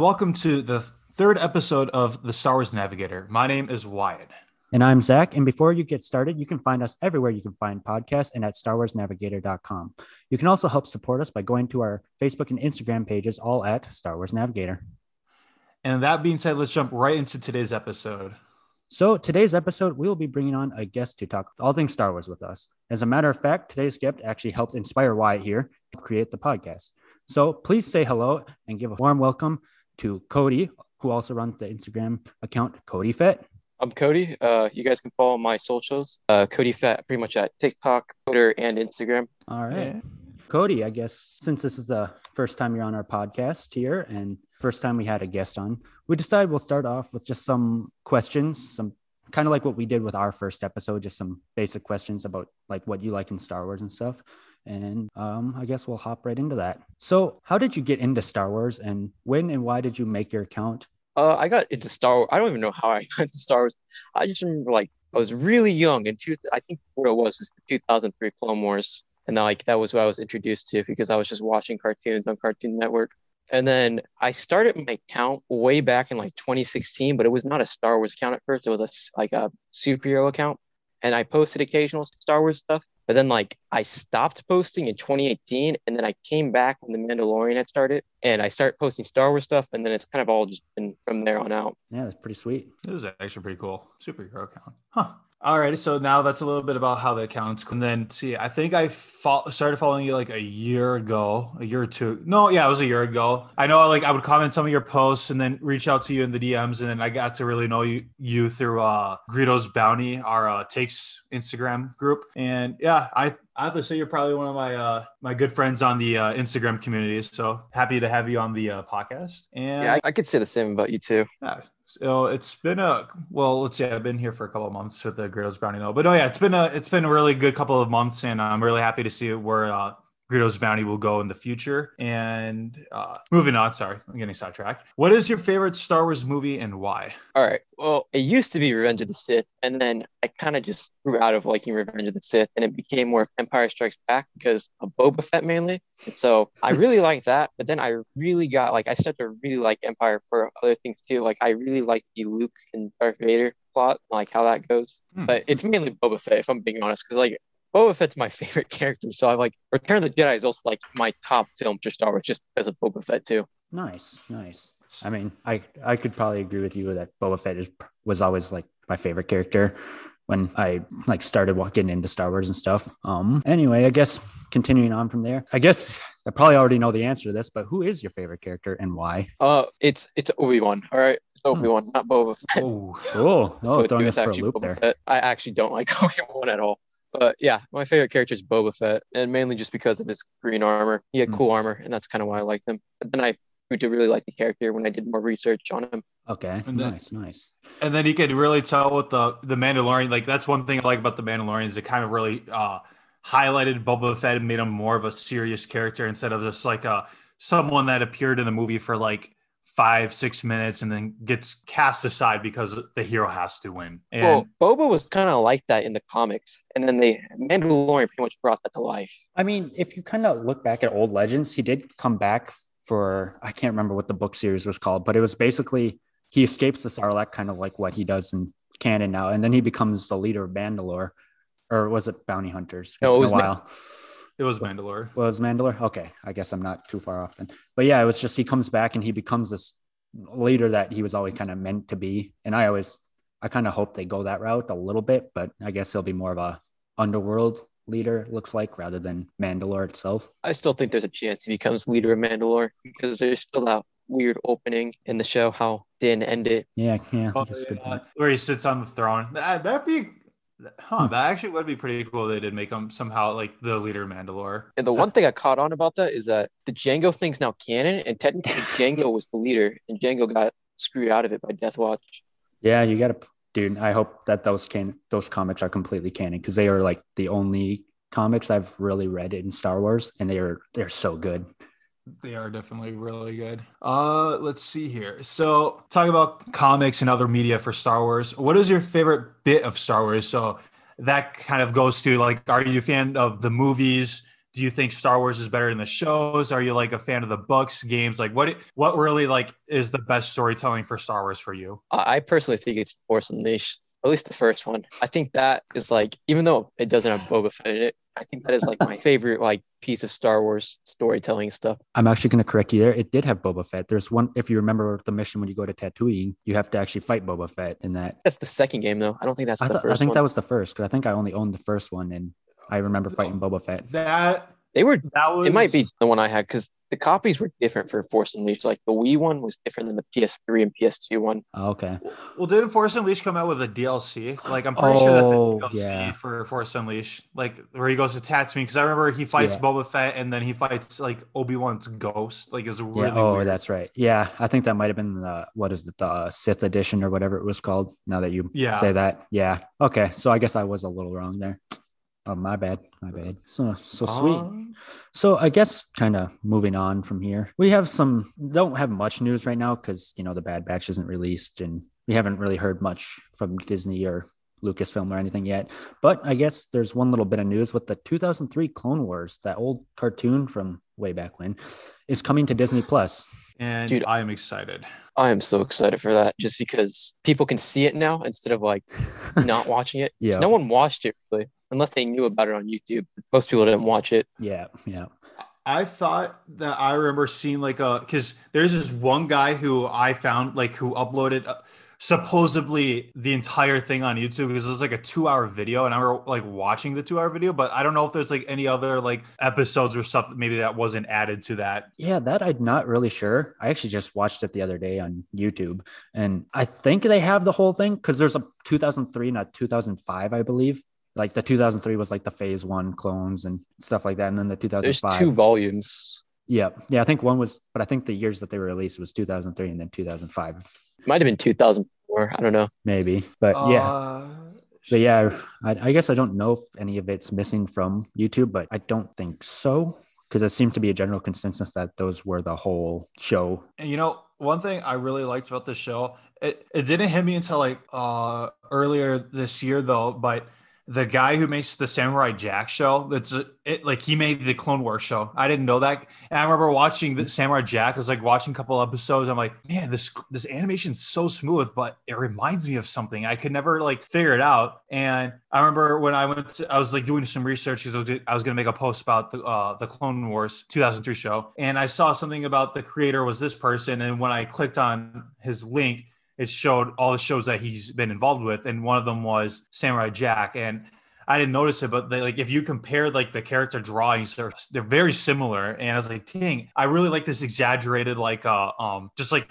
welcome to the third episode of the Star Wars Navigator. My name is Wyatt. And I'm Zach. And before you get started, you can find us everywhere you can find podcasts and at starwarsnavigator.com. You can also help support us by going to our Facebook and Instagram pages, all at Star Wars Navigator. And that being said, let's jump right into today's episode. So, today's episode, we will be bringing on a guest to talk all things Star Wars with us. As a matter of fact, today's guest actually helped inspire Wyatt here to create the podcast. So, please say hello and give a warm welcome to Cody, who also runs the Instagram account Cody Fett. I'm Cody. Uh, you guys can follow my socials, uh, Cody Fett, pretty much at TikTok, Twitter, and Instagram. All right. Yeah. Cody, I guess since this is the first time you're on our podcast here and first time we had a guest on, we decided we'll start off with just some questions, some kind of like what we did with our first episode, just some basic questions about like what you like in Star Wars and stuff. And um, I guess we'll hop right into that. So, how did you get into Star Wars and when and why did you make your account? Uh, I got into Star Wars. I don't even know how I got into Star Wars. I just remember like I was really young in two. I think what it was was the 2003 Clone Wars, and like that was what I was introduced to because I was just watching cartoons on Cartoon Network. And then I started my account way back in like 2016, but it was not a Star Wars account at first. It was a like a superhero account, and I posted occasional Star Wars stuff. But then like I stopped posting in 2018 and then I came back when The Mandalorian had started and I started posting Star Wars stuff and then it's kind of all just been from there on out. Yeah, that's pretty sweet. This is actually pretty cool. Superhero account. Huh. All right, so now that's a little bit about how the accounts. And then see, I think I fo- started following you like a year ago, a year or two. No, yeah, it was a year ago. I know, like I would comment some of your posts and then reach out to you in the DMs, and then I got to really know you, you through uh Greedo's Bounty, our uh, takes Instagram group. And yeah, I I have to say you're probably one of my uh, my good friends on the uh, Instagram community. So happy to have you on the uh, podcast. And yeah, I, I, could say the same about you too. Yeah, so it's been a well, let's say I've been here for a couple of months with the Greedo's Bounty though. But oh yeah, it's been a it's been a really good couple of months, and I'm really happy to see where uh, Greedo's Bounty will go in the future. And uh, moving on, sorry, I'm getting sidetracked. What is your favorite Star Wars movie and why? All right. Well, it used to be Revenge of the Sith, and then I kind of just grew out of liking Revenge of the Sith, and it became more Empire Strikes Back because of Boba Fett mainly. And so I really like that, but then I really got like I started to really like Empire for other things too. Like I really like the Luke and Darth Vader plot, like how that goes. Hmm. But it's mainly Boba Fett, if I'm being honest, because like Boba Fett's my favorite character. So I like Return of the Jedi is also like my top film for Star Wars just because of Boba Fett too. Nice, nice. I mean, I I could probably agree with you that Boba Fett is, was always like my favorite character when I like started walking into Star Wars and stuff. Um anyway, I guess continuing on from there. I guess I probably already know the answer to this, but who is your favorite character and why? Uh it's it's Obi-Wan. All right. Obi Wan, hmm. not Boba Fett. Oh, oh, oh throwing us for a loop Boba there. Fett. I actually don't like Obi Wan at all. But yeah, my favorite character is Boba Fett, and mainly just because of his green armor. He had mm. cool armor, and that's kind of why I liked him. But then I grew to really like the character when I did more research on him. Okay, then, nice, nice. And then you could really tell with the the Mandalorian. Like that's one thing I like about the Mandalorian is it kind of really uh, highlighted Boba Fett and made him more of a serious character instead of just like a someone that appeared in the movie for like five, six minutes and then gets cast aside because the hero has to win. And well, Boba was kind of like that in the comics. And then they Mandalorian pretty much brought that to life. I mean, if you kind of look back at old legends, he did come back for I can't remember what the book series was called, but it was basically he escapes the Sarlacc, kind of like what he does in canon now, and then he becomes the leader of Mandalore, or was it Bounty Hunters? No, it was a while. It was Mandalore. Was Mandalore? Okay, I guess I'm not too far off then. But yeah, it was just he comes back and he becomes this leader that he was always kind of meant to be. And I always, I kind of hope they go that route a little bit, but I guess he'll be more of a underworld leader. Looks like rather than Mandalore itself. I still think there's a chance he becomes leader of Mandalore because there's still that weird opening in the show how Din ended. Yeah, yeah, oh, yeah. where he sits on the throne. That, that'd be Huh, that actually would be pretty cool. They did make him somehow like the leader of Mandalore. And the one thing I caught on about that is that the Jango thing's now canon, and technically Jango was the leader, and Jango got screwed out of it by Death Watch. Yeah, you got to, dude. I hope that those can those comics are completely canon because they are like the only comics I've really read in Star Wars, and they are they're so good. They are definitely really good. Uh, let's see here. So, talk about comics and other media for Star Wars. What is your favorite bit of Star Wars? So, that kind of goes to like, are you a fan of the movies, do you think Star Wars is better than the shows? Are you like a fan of the books, games? Like what what really like is the best storytelling for Star Wars for you? I personally think it's Force Unleashed, at least the first one. I think that is like, even though it doesn't have Boba Fett in it, I think that is like my favorite like piece of Star Wars storytelling stuff. I'm actually going to correct you there. It did have Boba Fett. There's one, if you remember the mission when you go to Tatooine, you have to actually fight Boba Fett in that. That's the second game though. I don't think that's I, the th- I think one. that was the first because I think I only owned the first one and I remember fighting Boba Fett. That they were. that was It might be the one I had because the copies were different for Force Unleashed. Like the Wii one was different than the PS3 and PS2 one. Oh, okay. Well, didn't Force Unleashed come out with a DLC? Like, I'm pretty sure that Oh, the DLC yeah. for Force Unleashed, like where he goes to Tatooine, because I remember he fights Yeah. Boba Fett and then he fights like Obi Wan's ghost. Like, it's really Yeah. Oh, weird. that's right. Yeah. I think that might have been the, what is it, the Sith edition or whatever it was called. Now that you Yeah. say that. Yeah. Okay. So I guess I was a little wrong there. Oh, my bad. My bad. So, so sweet. Um, So I guess kind of moving on from here, we have some don't have much news right now because you know the Bad Batch isn't released and we haven't really heard much from Disney or Lucasfilm or anything yet. But I guess there's one little bit of news with the 2003 Clone Wars, that old cartoon from way back when, is coming to Disney Plus. And Dude. I am excited. I am so excited for that just because people can see it now instead of like not watching it. Yeah. No one watched it really, unless they knew about it on YouTube. Most people didn't watch it. Yeah, yeah. I thought that I remember seeing like a because there's this one guy who I found like who uploaded uh, supposedly the entire thing on YouTube because it was like a two hour video and I were like watching the two hour video, but I don't know if there's like any other like episodes or stuff maybe that wasn't added to that. Yeah, that I'm not really sure. I actually just watched it the other day on YouTube, and I think they have the whole thing because there's a 2003, not 2005, I believe. Like the 2003 was like the Phase One clones and stuff like that, and then the 2005 There's 2005. two volumes. Yeah, yeah. I think one was, but I think the years that they were released was 2003 and then 2005, Might have been 2004. I don't know. maybe. But yeah, Uh, but yeah, I, I guess I don't know if any of it's missing from YouTube, but I don't think so because it seems to be a general consensus that those were the whole show. And you know, one thing I really liked about the show, it, it didn't hit me until like uh earlier this year though, but the guy who makes the Samurai Jack show, that's it like he made the Clone Wars show. I didn't know that. And I remember watching the Samurai Jack, I was like watching a couple episodes. I'm like, man, this this animation's so smooth, but it reminds me of something. I could never like figure it out. And I remember when I went to, I was like doing some research because I was, gonna make a post about the uh the Clone Wars 2003 show. And I saw something about the creator was this person. And when I clicked on his link, it showed all the shows that he's been involved with, and one of them was Samurai Jack. And I didn't notice it, but they, like if you compare like the character drawings, they're they're very similar. And I was like, dang, I really like this exaggerated, like uh um just like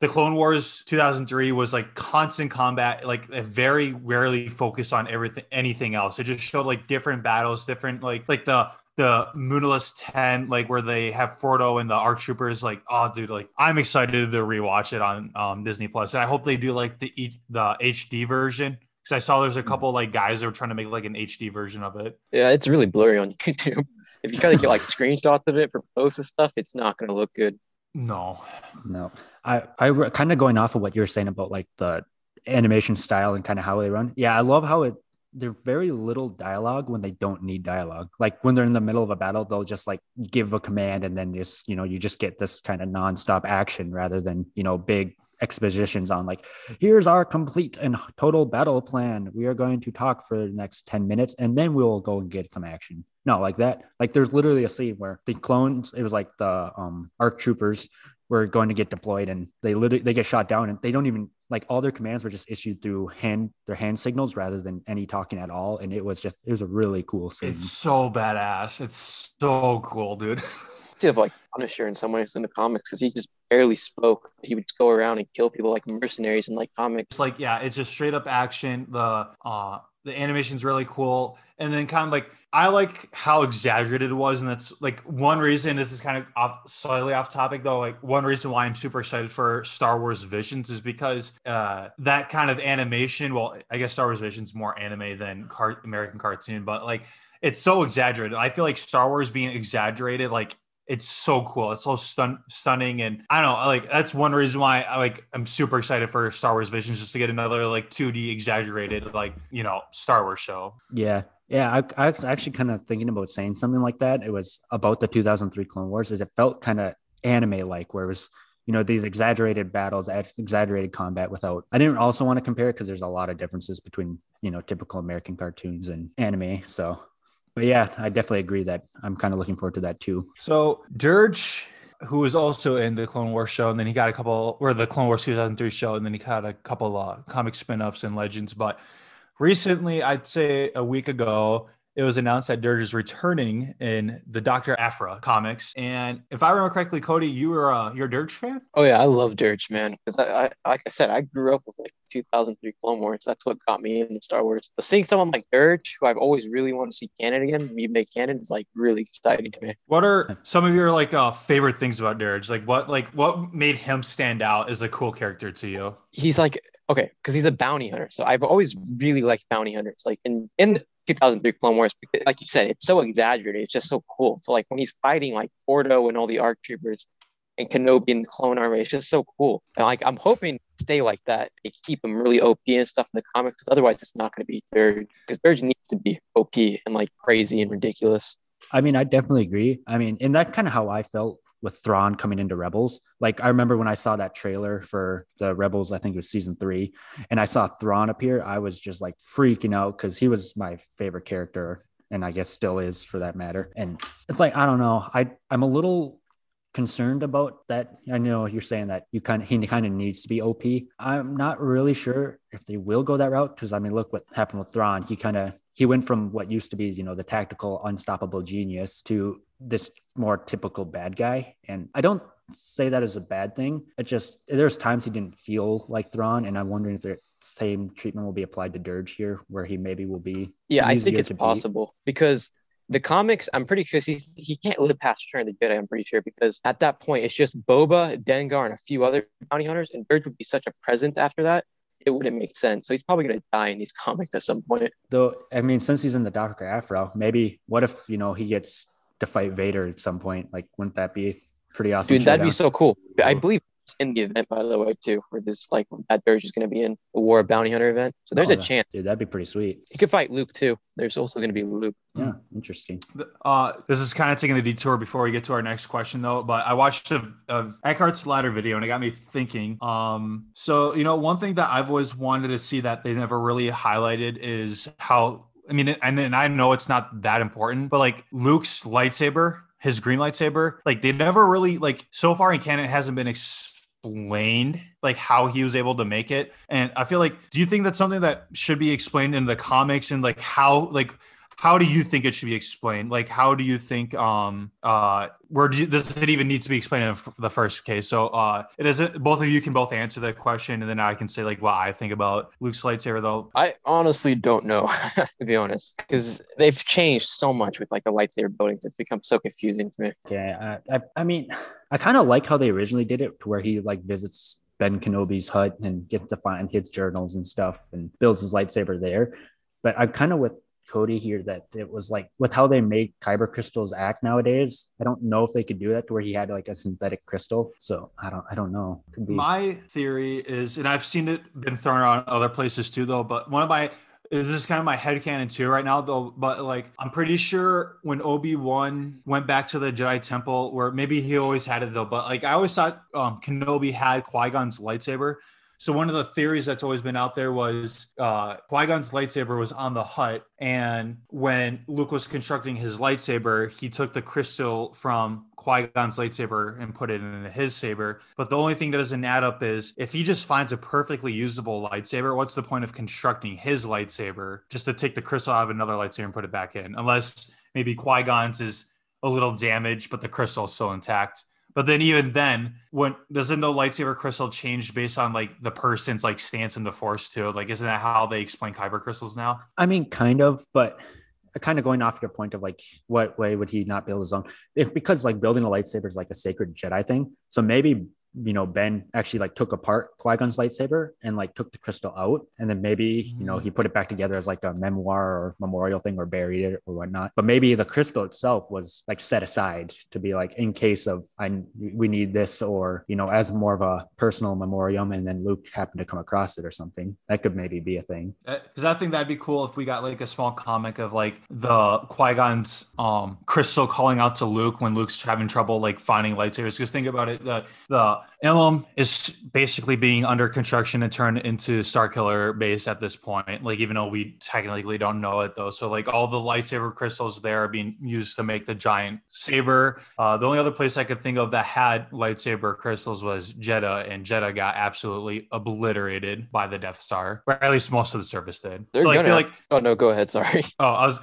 the Clone Wars 2003 was like constant combat, like very rarely focused on everything anything else. It just showed like different battles, different like like the the Muunilinst 10, like where they have Fordo and the ARC troopers, like, oh dude, like I'm excited to rewatch it on um Disney Plus. And I hope they do like the E- the HD version. Because I saw there's a couple like guys that were trying to make like an HD version of it. Yeah, it's really blurry on YouTube. If you try to get like screenshots of it for posts and stuff, it's not going to look good. No. No, I I kind of going off of what you're saying about like the animation style and kind of how they run. Yeah, I love how it. They're very little dialogue when they don't need dialogue. Like when they're in the middle of a battle, they'll just like give a command and then just you know you just get this kind of nonstop action rather than you know big expositions on like here's our complete and total battle plan. We are going to talk for the next ten minutes and then we'll go and get some action. No, like that. Like there's literally a scene where the clones. It was like the um arc troopers were going to get deployed and they literally they get shot down and they don't even like all their commands were just issued through hand their hand signals rather than any talking at all and it was just it was a really cool scene It's so badass. It's so cool, dude. To have like Punisher in some ways in the comics because he just barely spoke. He would just go around and kill people like mercenaries in like comics. It's like, yeah, it's just straight up action. The uh the animation's really cool. And then kind of like I like how exaggerated it was. And that's like one reason this is kind of off slightly off topic though. Like one reason why I'm super excited for Star Wars Visions is because uh that kind of animation, well, I guess Star Wars Visions more anime than car- American cartoon, but like it's so exaggerated. I feel like Star Wars being exaggerated, like it's so cool. It's so stun- stunning, and I don't know. Like that's one reason why I like I'm super excited for Star Wars Visions, just to get another like 2D exaggerated like you know Star Wars show. yeah Yeah, I, I was actually kind of thinking about saying something like that. It was about the 2003 Clone Wars, as it felt kind of anime like, where it was you know these exaggerated battles exaggerated combat without i didn't also want to compare it because there's a lot of differences between you know typical american cartoons and anime so but yeah i definitely agree that i'm kind of looking forward to that too So Dirge, who was also in the Clone Wars show, and then he got a couple, or the Clone Wars 2003 show, and then he got a couple uh, comic spin-offs and legends. But recently, I'd say a week ago, it was announced that Dirge is returning in the Doctor Aphra comics. And if I remember correctly, Cody, you were uh, you're a Dirge fan. Oh yeah, I love Dirge, man. Because I, I, like I said, I grew up with like 2003 Clone Wars. That's what got me into Star Wars. But seeing someone like Dirge, who I've always really wanted to see canon again, me make canon, is like really exciting to me. What are some of your like uh, favorite things about Dirge? Like what like what made him stand out as a cool character to you? He's like okay, because he's a bounty hunter. So I've always really liked bounty hunters. Like in in the 2003 Clone Wars, like you said, it's so exaggerated. It's just so cool. So like when he's fighting like Ordo and all the ARC troopers and Kenobi and the clone army, it's just so cool. And like I'm hoping to stay like that. They keep him really OP and stuff in the comics. Otherwise, it's not going to be Dirge. Because Dirge needs to be OP and like crazy and ridiculous. I mean, I definitely agree. I mean, and that's kind of how I felt with Thrawn coming into Rebels. Like I remember when I saw that trailer for the Rebels, I think it was season three, and I saw Thrawn appear, I was just like freaking out because he was my favorite character, and I guess still is for that matter. And it's like I don't know, I I'm a little concerned about that. I know you're saying that you kind of he kind of needs to be OP. I'm not really sure if they will go that route because I mean, look what happened with Thrawn. He kind of he went from what used to be you know the tactical unstoppable genius to this more typical bad guy, and I don't say that as a bad thing. It just there's times he didn't feel like Thrawn, and I'm wondering if the same treatment will be applied to Dirge here, where he maybe will be. Yeah, I think it's to beat. possible because the comics, I'm pretty sure he's he can't live past Return of the Jedi. I'm pretty sure because at that point it's just Boba, Dengar, and a few other bounty hunters, and Dirge would be such a presence after that. It wouldn't make sense. So he's probably gonna die in these comics at some point. Though I mean, since he's in the Doctor Aphra, maybe what if you know he gets to fight Vader at some point? Like, wouldn't that be pretty awesome? Dude, that'd be so cool. I believe it's in the event, by the way, too, where this like that Dirge is gonna be in the War of Bounty Hunter event. So there's Oh, a that- chance dude. That'd be pretty sweet. he could fight Luke too. There's also gonna be Luke. Yeah, interesting. Uh, this is kind of taking a detour before we get to our next question, though. But I watched a, a Eckhart's ladder video, and it got me thinking. Um, so you know, one thing that I've always wanted to see that they never really highlighted is how. I mean, and, I know it's not that important, but like Luke's lightsaber, his green lightsaber, like they never really like so far in canon hasn't been explained like how he was able to make it. And I feel like, do you think that's something that should be explained in the comics and like how like how do you think it should be explained like how do you think um uh where do you, does it even need to be explained in the first case so uh it isn't both of you can both answer the question and then i can say like what i think about luke's lightsaber though I honestly don't know, to be honest, because they've changed so much with like the lightsaber buildings. It's become so confusing to me. Okay, I, I, I mean, I kind of like how they originally did it, to where he like visits Ben Kenobi's hut and gets to find his journals and stuff, and builds his lightsaber there. But I'm kind of with Cody here that it was like with how they make kyber crystals act nowadays. I don't know if they could do that to where he had like a synthetic crystal. So I don't, I don't know. My theory is and i've seen it been thrown around other places too though but one of my this is kind of my headcanon too right now though but like i'm pretty sure when obi-wan went back to the jedi temple where maybe he always had it though but like i always thought um kenobi had qui-gon's lightsaber so one of the theories that's always been out there was uh, Qui-Gon's lightsaber was on the hut, and when Luke was constructing his lightsaber, he took the crystal from Qui-Gon's lightsaber and put it into his saber. But the only thing that doesn't add up is if he just finds a perfectly usable lightsaber, what's the point of constructing his lightsaber just to take the crystal out of another lightsaber and put it back in? Unless maybe Qui-Gon's is a little damaged, but the crystal is still intact. But then even then, when doesn't the lightsaber crystal change based on like the person's like stance in the force too? Like, isn't that how they explain kyber crystals now? I mean, kind of, but uh, kind of going off your point of like, what way would he not build his own? If because like building a lightsaber is like a sacred Jedi thing, so maybe you know Ben actually like took apart Qui Gon's lightsaber and like took the crystal out, and then maybe you know he put it back together as like a memoir or memorial thing, or buried it or whatnot. But maybe the crystal itself was like set aside to be like in case of I we need this, or you know as more of a personal memoriam, and then Luke happened to come across it or something. That could maybe be a thing. Because I think that'd be cool if we got like a small comic of like the Qui Gon's um, crystal calling out to Luke when Luke's having trouble like finding lightsabers. Because think about it, the the Ilum is basically being under construction and turned into Starkiller base at this point. Like even though we technically don't know it though, so like all the lightsaber crystals there are being used to make the giant saber. Uh, the only other place I could think of that had lightsaber crystals was Jedha, and Jedha got absolutely obliterated by the Death Star, or at least most of the surface did. They're so I gonna- feel like Oh no, go ahead. Sorry. Oh, I was,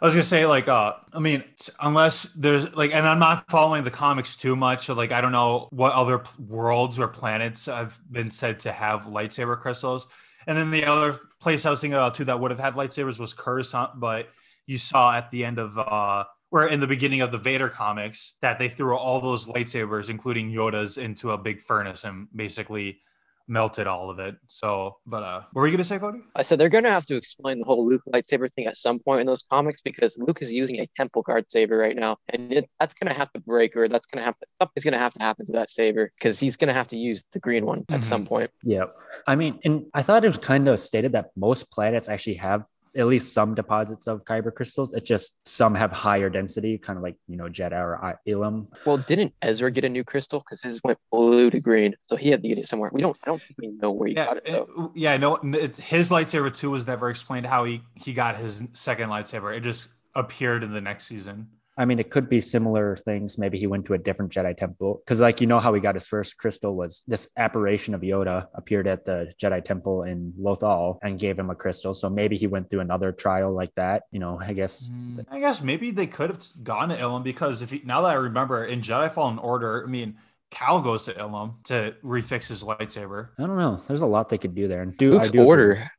I was gonna say like, uh, I mean, unless there's like, and I'm not following the comics too much, so like, I don't know what other worlds or planets have been said to have lightsaber crystals. And then the other place I was thinking about too that would have had lightsabers was Coruscant, but you saw at the end of, uh, or in the beginning of the Vader comics that they threw all those lightsabers, including Yoda's, into a big furnace and basically melted all of it. So, but uh, what were you gonna say, Cody? I said they're gonna have to explain the whole Luke lightsaber thing at some point in those comics because Luke is using a temple guard saber right now, and it, that's gonna have to break or that's gonna have to something's gonna have to happen to that saber because he's gonna have to use the green one at Mhm. some point. Yeah. I mean, and I thought it was kind of stated that most planets actually have at least some deposits of kyber crystals. It just some have higher density, kind of like, you know, Jedha or I- Ilum. Well, didn't Ezra get a new crystal because his went blue to green, so he had to get it somewhere. We don't. I don't think we know where he yeah, got it though. it- yeah. No, it, his lightsaber too was never explained how he he got his second lightsaber. It just appeared in the next season. I mean, it could be similar things. Maybe he went to a different Jedi temple because, like, you know, how he got his first crystal was this apparition of Yoda appeared at the Jedi temple in Lothal and gave him a crystal. So maybe he went through another trial like that. You know, I guess. Mm, I guess maybe they could have gone to Ilum because if he, now that I remember in Jedi Fallen Order, I mean, Cal goes to Ilum to refix his lightsaber. I don't know. There's a lot they could do there. And do Luke's I do agree. order,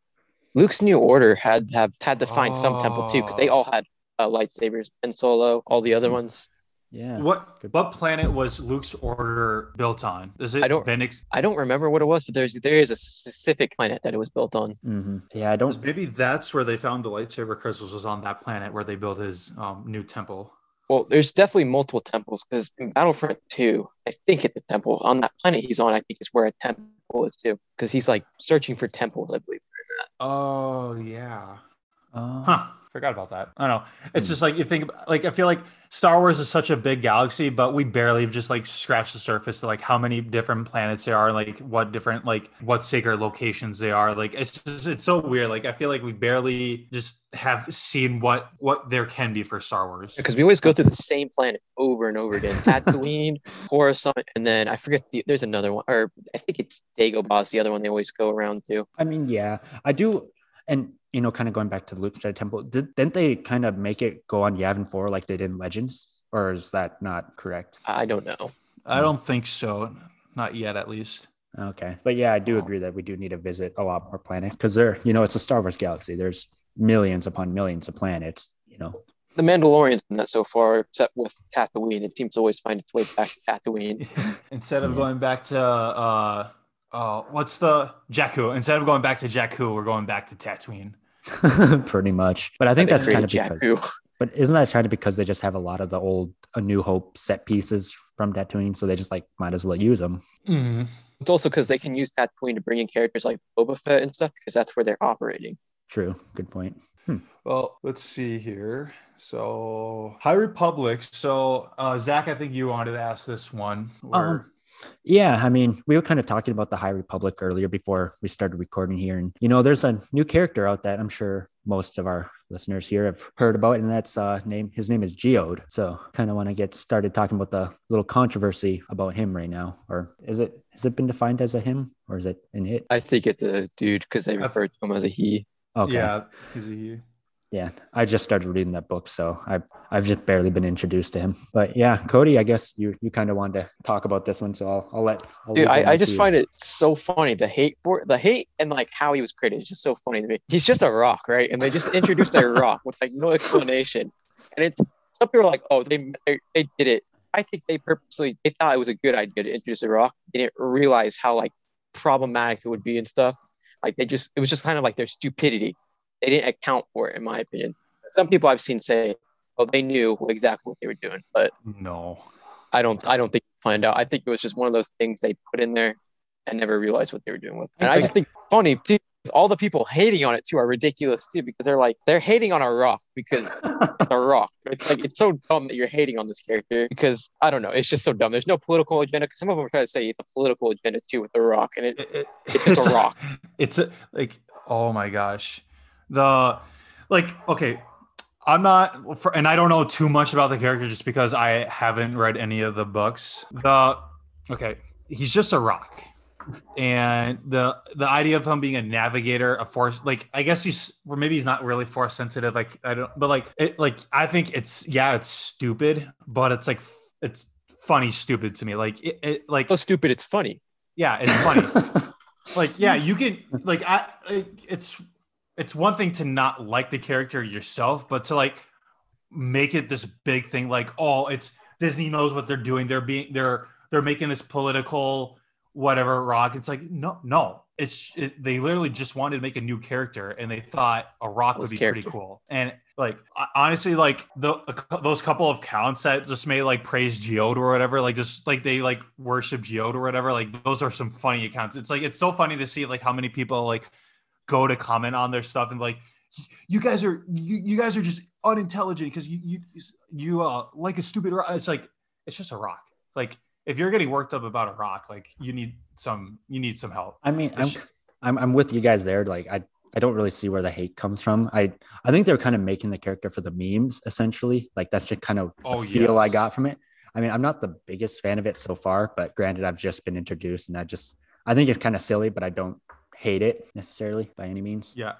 Luke's new order had have had to find some temple too because they Oh. all had uh, lightsabers. and Solo, all the other ones. Yeah. What Good. what planet was Luke's order built on? Is it I don't- Benix? I don't remember what it was, but there's there is a specific planet that it was built on. hmm Yeah, I don't. Maybe that's where they found the lightsaber crystals was on that planet where they built his um, new temple. Well, there's definitely multiple temples because in Battlefront 2, I think it's a temple on that planet he's on. I think is where a temple is too, because he's like searching for temples. I believe. Oh yeah. Uh, Huh. Forgot about that. I don't know. It's Hmm. just like you think like I feel like Star Wars is such a big galaxy, but we barely have just like scratched the surface to like how many different planets there are, like what different like what sacred locations they are. Like it's just it's so weird. Like I feel like we barely just have seen what what there can be for Star Wars. Because we always go through the same planet over and over again: Tatooine, Coruscant, and then I forget the, there's another one, or I think it's Dagobah. The other one they always go around to. I mean, yeah, I do. And, you know, kind of going back to the Luke Jedi Temple, did, didn't they kind of make it go on Yavin 4 like they did in Legends? Or is that not correct? I don't know. I don't think so. Not yet, at least. Okay. But yeah, I do agree that we do need to visit a lot more planets because they're, you know, it's a Star Wars galaxy. There's millions upon millions of planets, you know. The Mandalorian's been that so far, except with Tatooine. It seems to always find its way back to Tatooine. Instead of Yeah. going back to uh uh what's the Jakku? Instead of going back to Jakku, we're going back to Tatooine. Pretty much. But I think They that's kind of because, Jakku. but isn't that kind of because they just have a lot of the old A New Hope set pieces from Tatooine? So they just like might as well use them. It's also because they can use Tatooine to bring in characters like Boba Fett and stuff because that's where they're operating. True. Good point. Well, let's see here. So High Republic. So uh Zach, I think you wanted to ask this one. Where, Um, Yeah, I mean, we were kind of talking about the High Republic earlier before we started recording here, and you know, there's a new character out that I'm sure most of our listeners here have heard about, and that's uh name. His name is Geode. So, kind of want to get started talking about the little controversy about him right now, or is it has it been defined as a him, or is it an it? I think it's a dude because they I- refer to him as a he. Okay, yeah, he's a he. Yeah. I just started reading that book, so I I've just barely been introduced to him. But yeah, Cody, I guess you you kind of wanted to talk about this one, so I'll I'll let. I'll Dude, I, I just you. find it so funny. The hate for the hate and like how he was created is just so funny to me. He's just a rock, right? And they just introduced a rock with like no explanation. And it's some people are like, oh, they they, they did it I think they purposely they thought it was a good idea to introduce a Rock. They didn't realize how like problematic it would be and stuff. Like they just it was just kind of like their stupidity. They didn't account for it, in my opinion. Some people I've seen say, "Oh, they knew exactly what they were doing," but No. I don't. I don't think they planned out. I think it was just one of those things they put in there and never realized what they were doing with. it. And I just think funny too. All the people hating on it too are ridiculous too because they're like they're hating on a rock because it's a rock. It's like it's so dumb that you're hating on this character because I don't know. It's just so dumb. There's no political agenda. Some of them try to say it's a political agenda too with the rock, and it, It- it- it's just a rock. It's a, like, oh my gosh, the like, okay, I'm not, for, and I don't know too much about the character just because I haven't read any of the books. The okay, he's just a rock, and the the idea of him being a navigator, a force, like I guess he's, or maybe he's not really force sensitive. Like I don't, but like it, like I think it's yeah, it's stupid, but it's like it's funny stupid to me. Like it, it like So stupid, it's funny. yeah, it's funny like yeah you can like i I- it's it's one thing to not like the character yourself but to like make it this big thing like oh it's disney knows what they're doing. They're being they're they're making this political whatever rock. It's like no no. It's it, they literally just wanted to make a new character and they thought a rock would be character. pretty cool. And like honestly like the those couple of counts that just made like praise geode or whatever like just like they like worship geode or whatever like those are some funny accounts. It's like it's so funny to see like how many people like go to comment on their stuff and like you guys are you, you guys are just unintelligent because you you you uh like a stupid rock it's like it's just a rock like if you're getting worked up about a rock like you need some you need some help I mean, I'm, I'm I'm with you guys there. Like I I don't really see where the hate comes from. I I think they're kind of making the character for the memes essentially. Like that's just kind of the Oh, feel I got from it. I mean, I'm not the biggest fan of it so far, but granted, I've just been introduced, and I just I think it's kind of silly, but I don't hate it necessarily by any means. Yeah,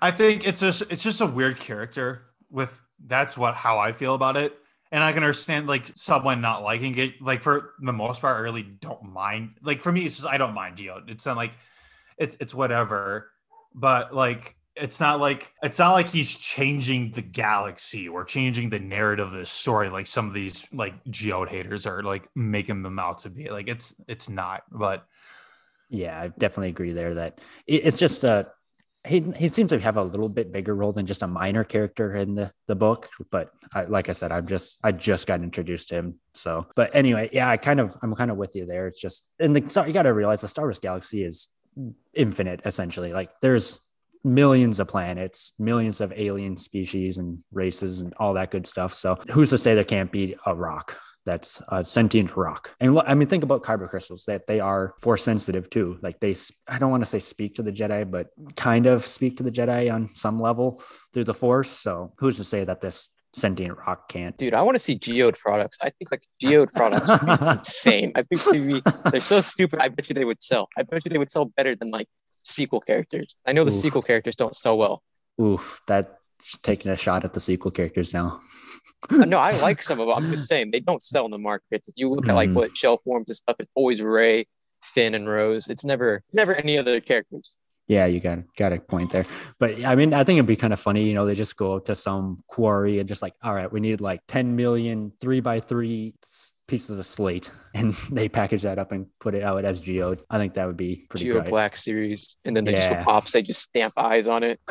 I- think it's just it's just a weird character. With that's what how I feel about it, and I can understand like someone not liking it. Like for the most part, I really don't mind. Like for me, it's just I don't mind Geo. It's not like it's it's whatever, but like it's not like it's not like he's changing the galaxy or changing the narrative of this story like some of these like geode haters are like making them out to be like it's it's not but Yeah, I definitely agree there that it, it's just uh he he seems to have a little bit bigger role than just a minor character in the the book. But I, like I said, I'm just I just got introduced to him. So, but anyway, yeah, I kind of I'm kind of with you there. It's just and the you got to realize the Star Wars galaxy is infinite essentially. Like there's millions of planets, millions of alien species and races and all that good stuff. So who's to say there can't be a rock? That's a sentient rock. And I mean, think about kyber crystals that they are force sensitive too. Like they, I don't want to say speak to the Jedi, but kind of speak to the Jedi on some level through the force. So who's to say that this sentient rock can't? Dude, I want to see geode products. I think like geode products would be insane. I think they'd be, they're so stupid. I bet you they would sell. I bet you they would sell better than like sequel characters. I know the Oof. sequel characters don't sell well. Oof, that taking a shot at the sequel characters now. No, I like some of them. I'm just saying they don't sell in the markets. If you look at like Mhm. what shell forms and stuff, it's always Rey, Finn, and Rose. It's never never any other characters. Yeah, you got got a point there. But I mean, I think it'd be kind of funny, you know, they just go to some quarry and just like, all right, we need like 10 million three by three pieces of slate, and they package that up and put it out as geode. I think that would be pretty Geo great. Black series, and then they Yeah. just pops. They just stamp eyes on it.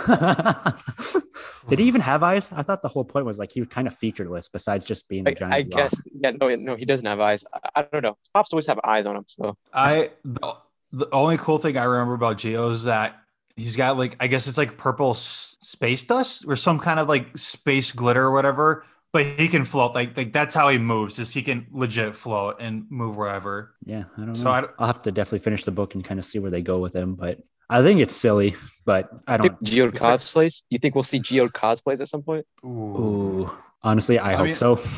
Did he even have eyes? I thought the whole point was like he was kind of featureless, besides just being a I, giant. I rock. guess yeah. No, no, he doesn't have eyes. I, I don't know. Pops always have eyes on him. So I the, the only cool thing I remember about Geo is that he's got like I guess it's like purple s- space dust or some kind of like space glitter or whatever. But he can float like like that's how he moves. Is he can legit float and move wherever. Yeah, I don't know. So I don't- I'll have to definitely finish the book and kind of see where they go with him. But I think it's silly, but I I don't. Geode it's cosplays. You think we'll see Geode cosplays at some point? Ooh, honestly, I, I hope mean- so.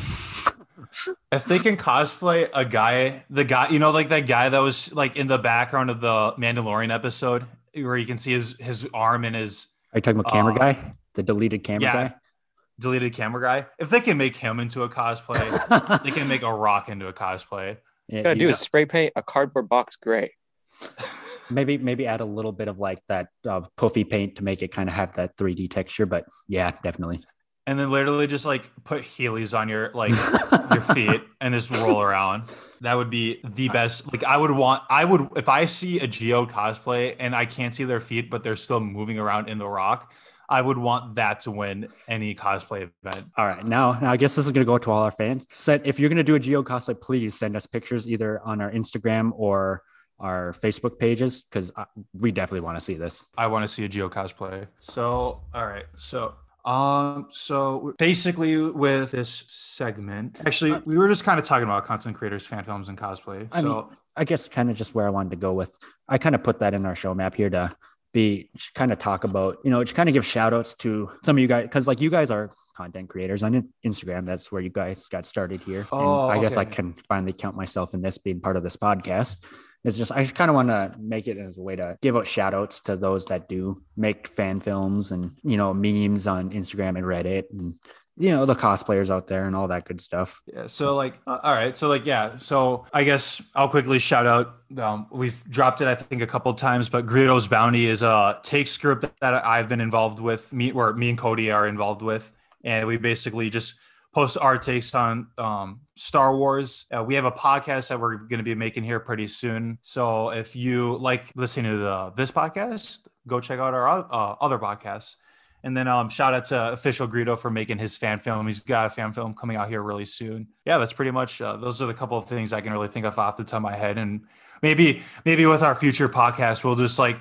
If they can cosplay a guy, the guy, you know, like that guy that was like in the background of the Mandalorian episode where you can see his his arm and his Are you talking about camera Uh, guy, the deleted camera yeah. Deleted camera guy. If they can make him into a cosplay, they can make a rock into a cosplay. Yeah, What gotta you- do is spray paint a cardboard box gray. maybe maybe add a little bit of like that uh, puffy paint to make it kind of have that 3D texture. But yeah, definitely. and then literally just like put Heelys on your like your feet and just roll around. That would be the best. Like I would want, I would if I see a Geo cosplay and I can't see their feet, but they're still moving around in the rock. I would want that to win any cosplay event. All right, now, now I guess this is gonna go to all our fans. Send if you're gonna do a Geo cosplay, please send us pictures either on our Instagram or our Facebook pages because we definitely want to see this. I want to see a Geo cosplay. So, all right, so um, so basically, with this segment, actually, uh, we were just kind of talking about content creators, fan films, and cosplay. I so, mean, I guess kind of just where I wanted to go with. I kind of put that in our show map here to be kind of talk about, you know, just kind of give shout outs to some of you guys because, like, you guys are content creators on Instagram. That's where you guys got started here. Oh, and I guess I can finally count myself in this being part of this podcast it's just I kind of want to make it as a way to give out shout outs to those that do make fan films and you know memes on Instagram and Reddit and you know the cosplayers out there and all that good stuff. Yeah. So like, uh, all right. So like, yeah. So I guess I'll quickly shout out. Um, we've dropped it, I think, a couple times, but Greedo's Bounty is a take script that I've been involved with. Me, where me and Cody are involved with, and we basically just post our takes on um, Star Wars. Uh, we have a podcast that we're going to be making here pretty soon. So if you like listening to the, this podcast, go check out our uh, other podcasts. And then um, shout out to official Greedo for making his fan film. He's got a fan film coming out here really soon. Yeah, that's pretty much. Uh, those are the couple of things I can really think of off the top of my head. And maybe maybe with our future podcast, we'll just like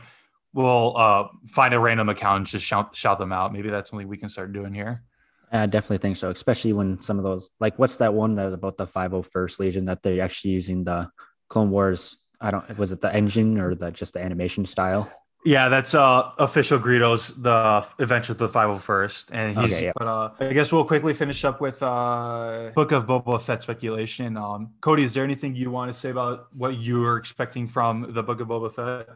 we'll uh, find a random account and just shout shout them out. Maybe that's something we can start doing here. I definitely think so, especially when some of those, like, what's that one that about the 501st Legion that they're actually using the Clone Wars? I don't, was it the engine or the just the animation style? Yeah, that's uh official Greedo's the Adventures of the 501st. And he's okay, yeah. but uh I guess we'll quickly finish up with uh Book of Boba Fett speculation. Um Cody, is there anything you want to say about what you are expecting from the Book of Boba Fett?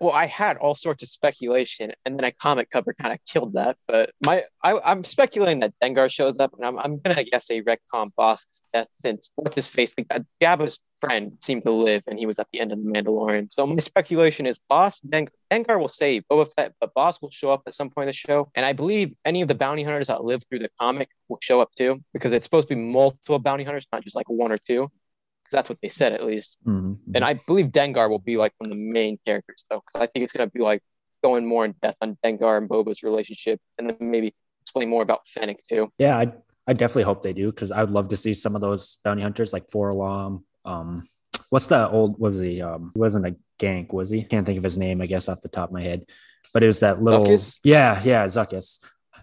Well, I had all sorts of speculation, and then a comic cover kind of killed that. But my, I, am speculating that Dengar shows up, and I'm, I'm gonna guess a retcon Bossk's death since what his face, uh, Jabba's friend, seemed to live, and he was at the end of the Mandalorian. So my speculation is Bossk Dengar, Dengar will save Boba Fett, but Bossk will show up at some point in the show, and I believe any of the bounty hunters that live through the comic will show up too, because it's supposed to be multiple bounty hunters, not just like one or two because that's what they said at least. Mm-hmm. And I believe Dengar will be like one of the main characters though, because I think it's gonna be like going more in depth on Dengar and Boba's relationship, and then maybe explain more about Fennec too. Yeah, I I definitely hope they do because I would love to see some of those bounty hunters like 4-LOM. Um, what's the old? Was he? Um, he wasn't a gank, was he? Can't think of his name. I guess off the top of my head, but it was that little. Zuckuss? Yeah, yeah, Zuckuss.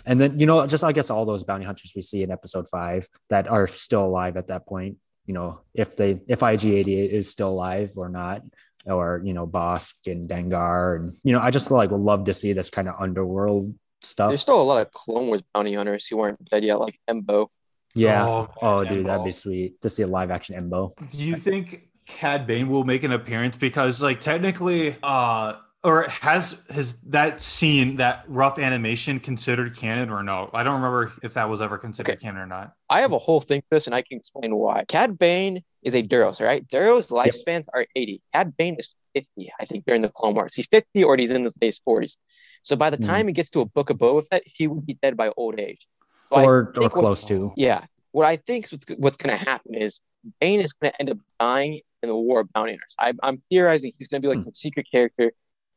And then you know, just I guess all those bounty hunters we see in episode five that are still alive at that point you know, if they if IG88 is still alive or not, or you know, Bossk and Dengar, and you know, I just like would love to see this kind of underworld stuff. There's still a lot of Clone Wars bounty hunters who aren't dead yet, like Embo. Yeah. Oh, oh dude, that'd be sweet to see a live action Embo. Do you think Cad Bane will make an appearance? Because like technically, uh or has has that scene that rough animation considered canon or no? I don't remember if that was ever considered okay. canon or not. I have a whole thing for this, and I can explain why. Cad Bane is a Duros, right? Duros lifespans yep. are 80. Cad Bane is 50, I think, during the Clone Wars. He's 50 or he's in his late 40s. So by the mm. time he gets to a Book of Boba Fett, he would be dead by old age. So or or close to. Yeah. What I think what's, what's going to happen is Bane is going to end up dying in the War of Bounty Hunters. I, I'm theorizing he's going to be like mm. some secret character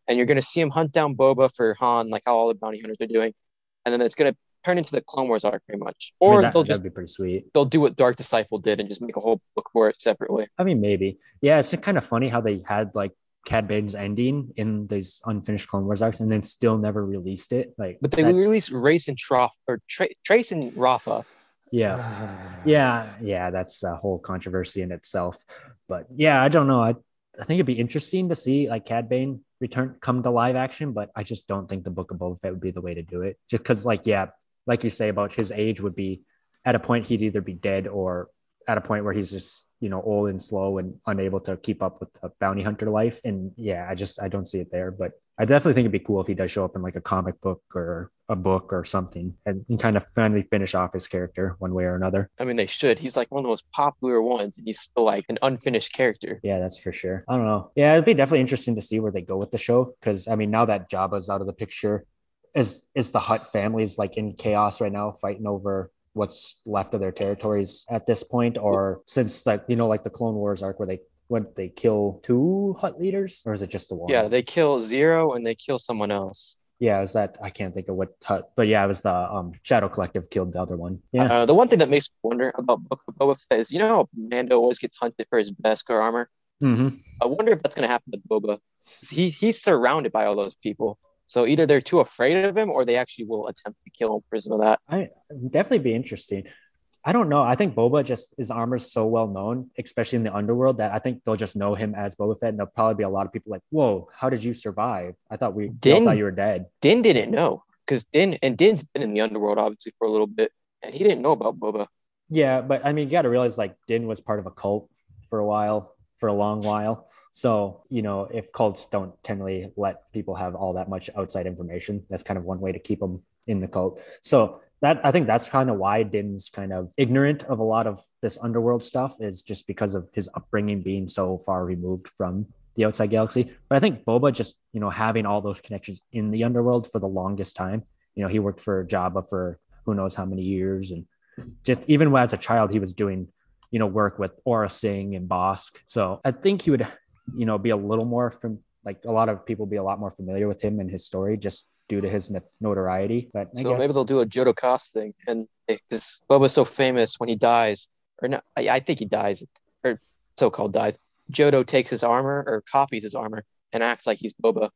and you're going to see him hunt down Boba for Han, like how all the bounty hunters are doing, and then it's going to turn into the Clone Wars arc pretty much. Or I mean, that, they'll just be pretty sweet. They'll do what Dark Disciple did and just make a whole book for it separately. I mean, maybe. Yeah, it's kind of funny how they had like Cad Bane's ending in these unfinished Clone Wars arcs and then still never released it. Like, but they that... released Race and Trough or Tra- Trace and Rafa. Yeah, yeah, yeah. That's a whole controversy in itself. But yeah, I don't know. I I think it'd be interesting to see like Cad Bane return come to live action, but I just don't think the Book of Boba Fett would be the way to do it. Just because, like, yeah, like you say about his age would be at a point he'd either be dead or at a point where he's just you know old and slow and unable to keep up with a bounty hunter life. And yeah, I just I don't see it there. But I definitely think it'd be cool if he does show up in like a comic book or a book or something and, and kind of finally finish off his character one way or another. I mean, they should. He's like one of the most popular ones, and he's still like an unfinished character. Yeah, that's for sure. I don't know. Yeah, it'd be definitely interesting to see where they go with the show because I mean, now that Jabba's out of the picture, is is the Hutt families like in chaos right now, fighting over what's left of their territories at this point, or since like you know like the Clone Wars arc where they when they kill two Hutt leaders, or is it just the one? Yeah, they kill Ziro and they kill someone else. yeah. Is that I can't think of what Hutt, but yeah, it was the um Shadow Collective killed the other one. Yeah, Uh, the one thing that makes me wonder about Book of Boba Fett is you know how Mando always gets hunted for his Beskar armor. hmm I wonder if that's gonna happen to Boba. He he's surrounded by all those people. So either they're too afraid of him or they actually will attempt to kill him some of that. I definitely be interesting. I don't know. I think Boba just his armor's so well known, especially in the underworld, that I think they'll just know him as Boba Fett, and there'll probably be a lot of people like, "Whoa, how did you survive? I thought we, we Din- thought you were dead." Din didn't know because Din and Din's been in the underworld obviously for a little bit, and he didn't know about Boba. Yeah, but I mean, you got to realize like Din was part of a cult for a while, for a long while. So you know, if cults don't generally let people have all that much outside information, that's kind of one way to keep them in the cult. So that I think that's kind of why Din's kind of ignorant of a lot of this underworld stuff is just because of his upbringing being so far removed from the outside galaxy. But I think Boba just, you know, having all those connections in the underworld for the longest time. You know, he worked for Jabba for who knows how many years. And just even as a child, he was doing, you know, work with Aurra Sing and Bossk. So I think he would, you know, be a little more from like a lot of people be a lot more familiar with him and his story just due to his notoriety. But I so guess, maybe they'll do a Jodo Kast thing, and because Boba's so famous when he dies, or no, I, I think he dies, or so-called dies. Jodo takes his armor or copies his armor and acts like he's Boba.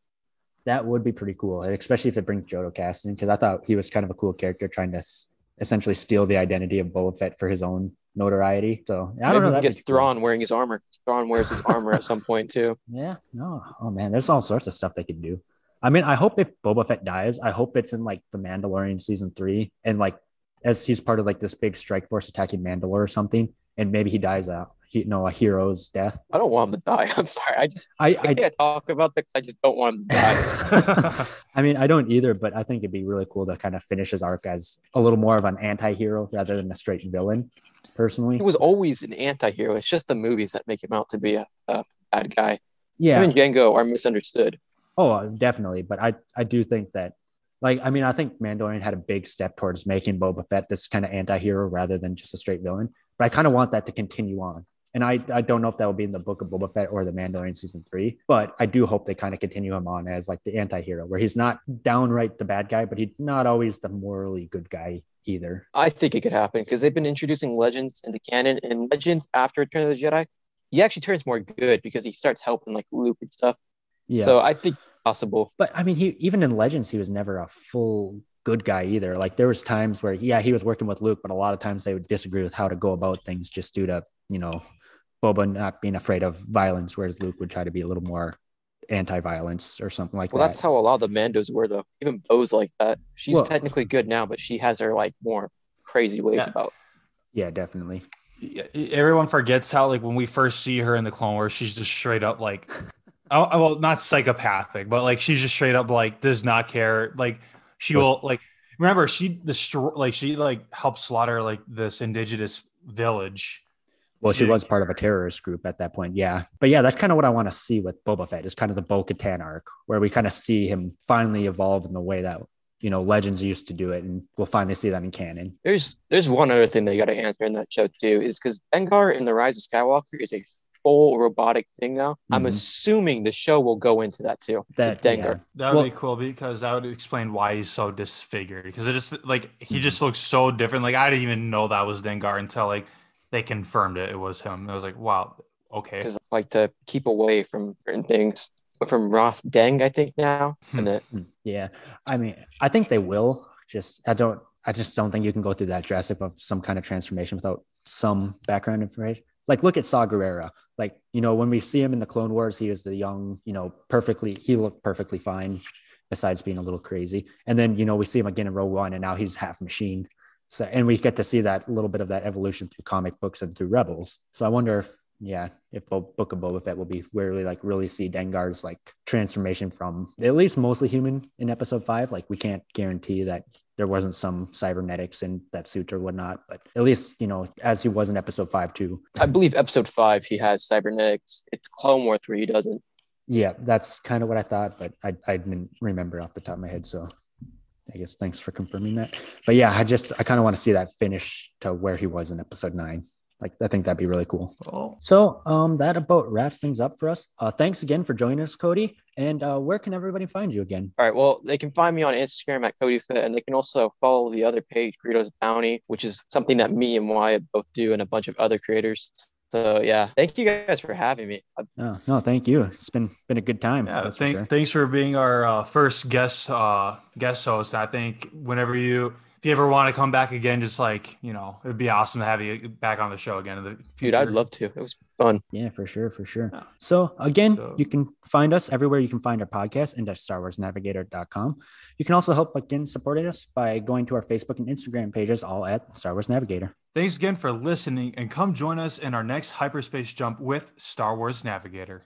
That would be pretty cool, especially if it brings Jodo Kast in, because I thought he was kind of a cool character trying to s- essentially steal the identity of Boba Fett for his own notoriety. So I Maybe don't know. we that'd can get cool. Thrawn wearing his armor. Thrawn wears his armor at some point too. Yeah, no. Oh man, there's all sorts of stuff they could do. I mean, I hope if Boba Fett dies, I hope it's in like the Mandalorian season three, and like as he's part of like this big strike force attacking Mandalore or something, and maybe he dies a he, you know a hero's death. I don't want him to die. I'm sorry. I just I I I can't talk about this. Because I just don't want him to die. I mean, I don't either, but I think it'd be really cool to kind of finish his arc as a little more of an anti-hero rather than a straight villain, personally. he was always an anti-hero. It's just the movies that make him out to be a, a bad guy. Yeah. Him and Jango are misunderstood. Oh, uh, definitely. But I, I do think that, like, I mean, I think Mandalorian had a big step towards making Boba Fett this kind of anti-hero rather than just a straight villain. But I kind of want that to continue on. And I, I don't know if that will be in the book of Boba Fett or the Mandalorian season three, but I do hope they kind of continue him on as like the anti-hero, where he's not downright the bad guy, but he's not always the morally good guy either. I think it could happen because they've been introducing legends into canon and legends after Return of the Jedi. He actually turns more good because he starts helping like Luke and stuff. Yeah. So I think possible. But I mean, he even in Legends, he was never a full good guy either. Like there was times where, yeah, he was working with Luke, but a lot of times they would disagree with how to go about things just due to you know Boba not being afraid of violence, whereas Luke would try to be a little more anti-violence or something like Well, that. Well, that's how a lot of the Mandos were though. Even Bo's like that. She's Well- technically good now, but she has her like more crazy ways Yeah. about. yeah, definitely. Yeah, everyone forgets how like when we first see her in the Clone Wars, she's just straight up like, oh, well, not psychopathic, but like she's just straight up like does not care. Like she will like remember she destroy like she like helped slaughter like this indigenous village. Well, she She- was part of a terrorist group at that point. Yeah. But yeah, that's kind of what I want to see with Boba Fett is kind of the Bo Katan arc, where we kind of see him finally evolve in the way that, you know, legends used to do it. And we'll finally see that in canon. There's there's one other thing they got to answer in that show too, is because Dengar in the Rise of Skywalker is a full robotic thing now. I'm Mhm. assuming the show will go into that too. That Dengar. yeah. That would Well- be cool because that would explain why he's so disfigured. Because it just like he Mhm. just looks so different. Like I didn't even know that was Dengar until like they confirmed it. It was him. I was like, wow, okay. because like to keep away from certain things. From Roth Deng, I think now, Hmm. and the, Mm, Yeah, I mean, I think they will. Just I don't. I just don't think you can go through that drastic of some kind of transformation without some background information. Like look at Saw Gerrera. Like you know when we see him in the Clone Wars, he is the young, you know, perfectly. He looked perfectly fine, besides being a little crazy. And then you know we see him again in Rogue One, and now he's half machine. So and we get to see that little bit of that evolution through comic books and through Rebels. So I wonder if yeah, if Bo- Book of Boba Fett will be where we like really see Dengar's like transformation from at least mostly human in episode five. Like we can't guarantee that there wasn't some cybernetics in that suit or whatnot, but at least you know as he was in episode five too. I believe episode five he has cybernetics. It's Clone Wars where he doesn't. Yeah, that's kind of what I thought, but I I didn't remember off the top of my head. So I guess thanks for confirming that. But yeah, I just I kind of want to see that finish to where he was in episode nine. Like I think that'd be really cool. Oh, So um that about wraps things up for us. Uh thanks again for joining us, Cody. And uh where can everybody find you again? All right. Well, they can find me on Instagram at CodyFit, and they can also follow the other page, Greedo's Bounty, which is something that me and Wyatt both do, and a bunch of other creators. So yeah, thank you guys for having me. Oh no, thank you. It's been been a good time. yeah. that's for sure. Thanks for being our uh, first guest uh, guest host. I think whenever you if you ever want to come back again, just like you know, it'd be awesome to have you back on the show again in the future. Dude, I'd love to. It was fun. Yeah, for sure, for sure. Yeah. So again, So- you can find us everywhere you can find our podcast and at StarWarsNavigator.com. You can also help again supporting us by going to our Facebook and Instagram pages, all at Star Wars Navigator. Thanks again for listening, and come join us in our next hyperspace jump with Star Wars Navigator.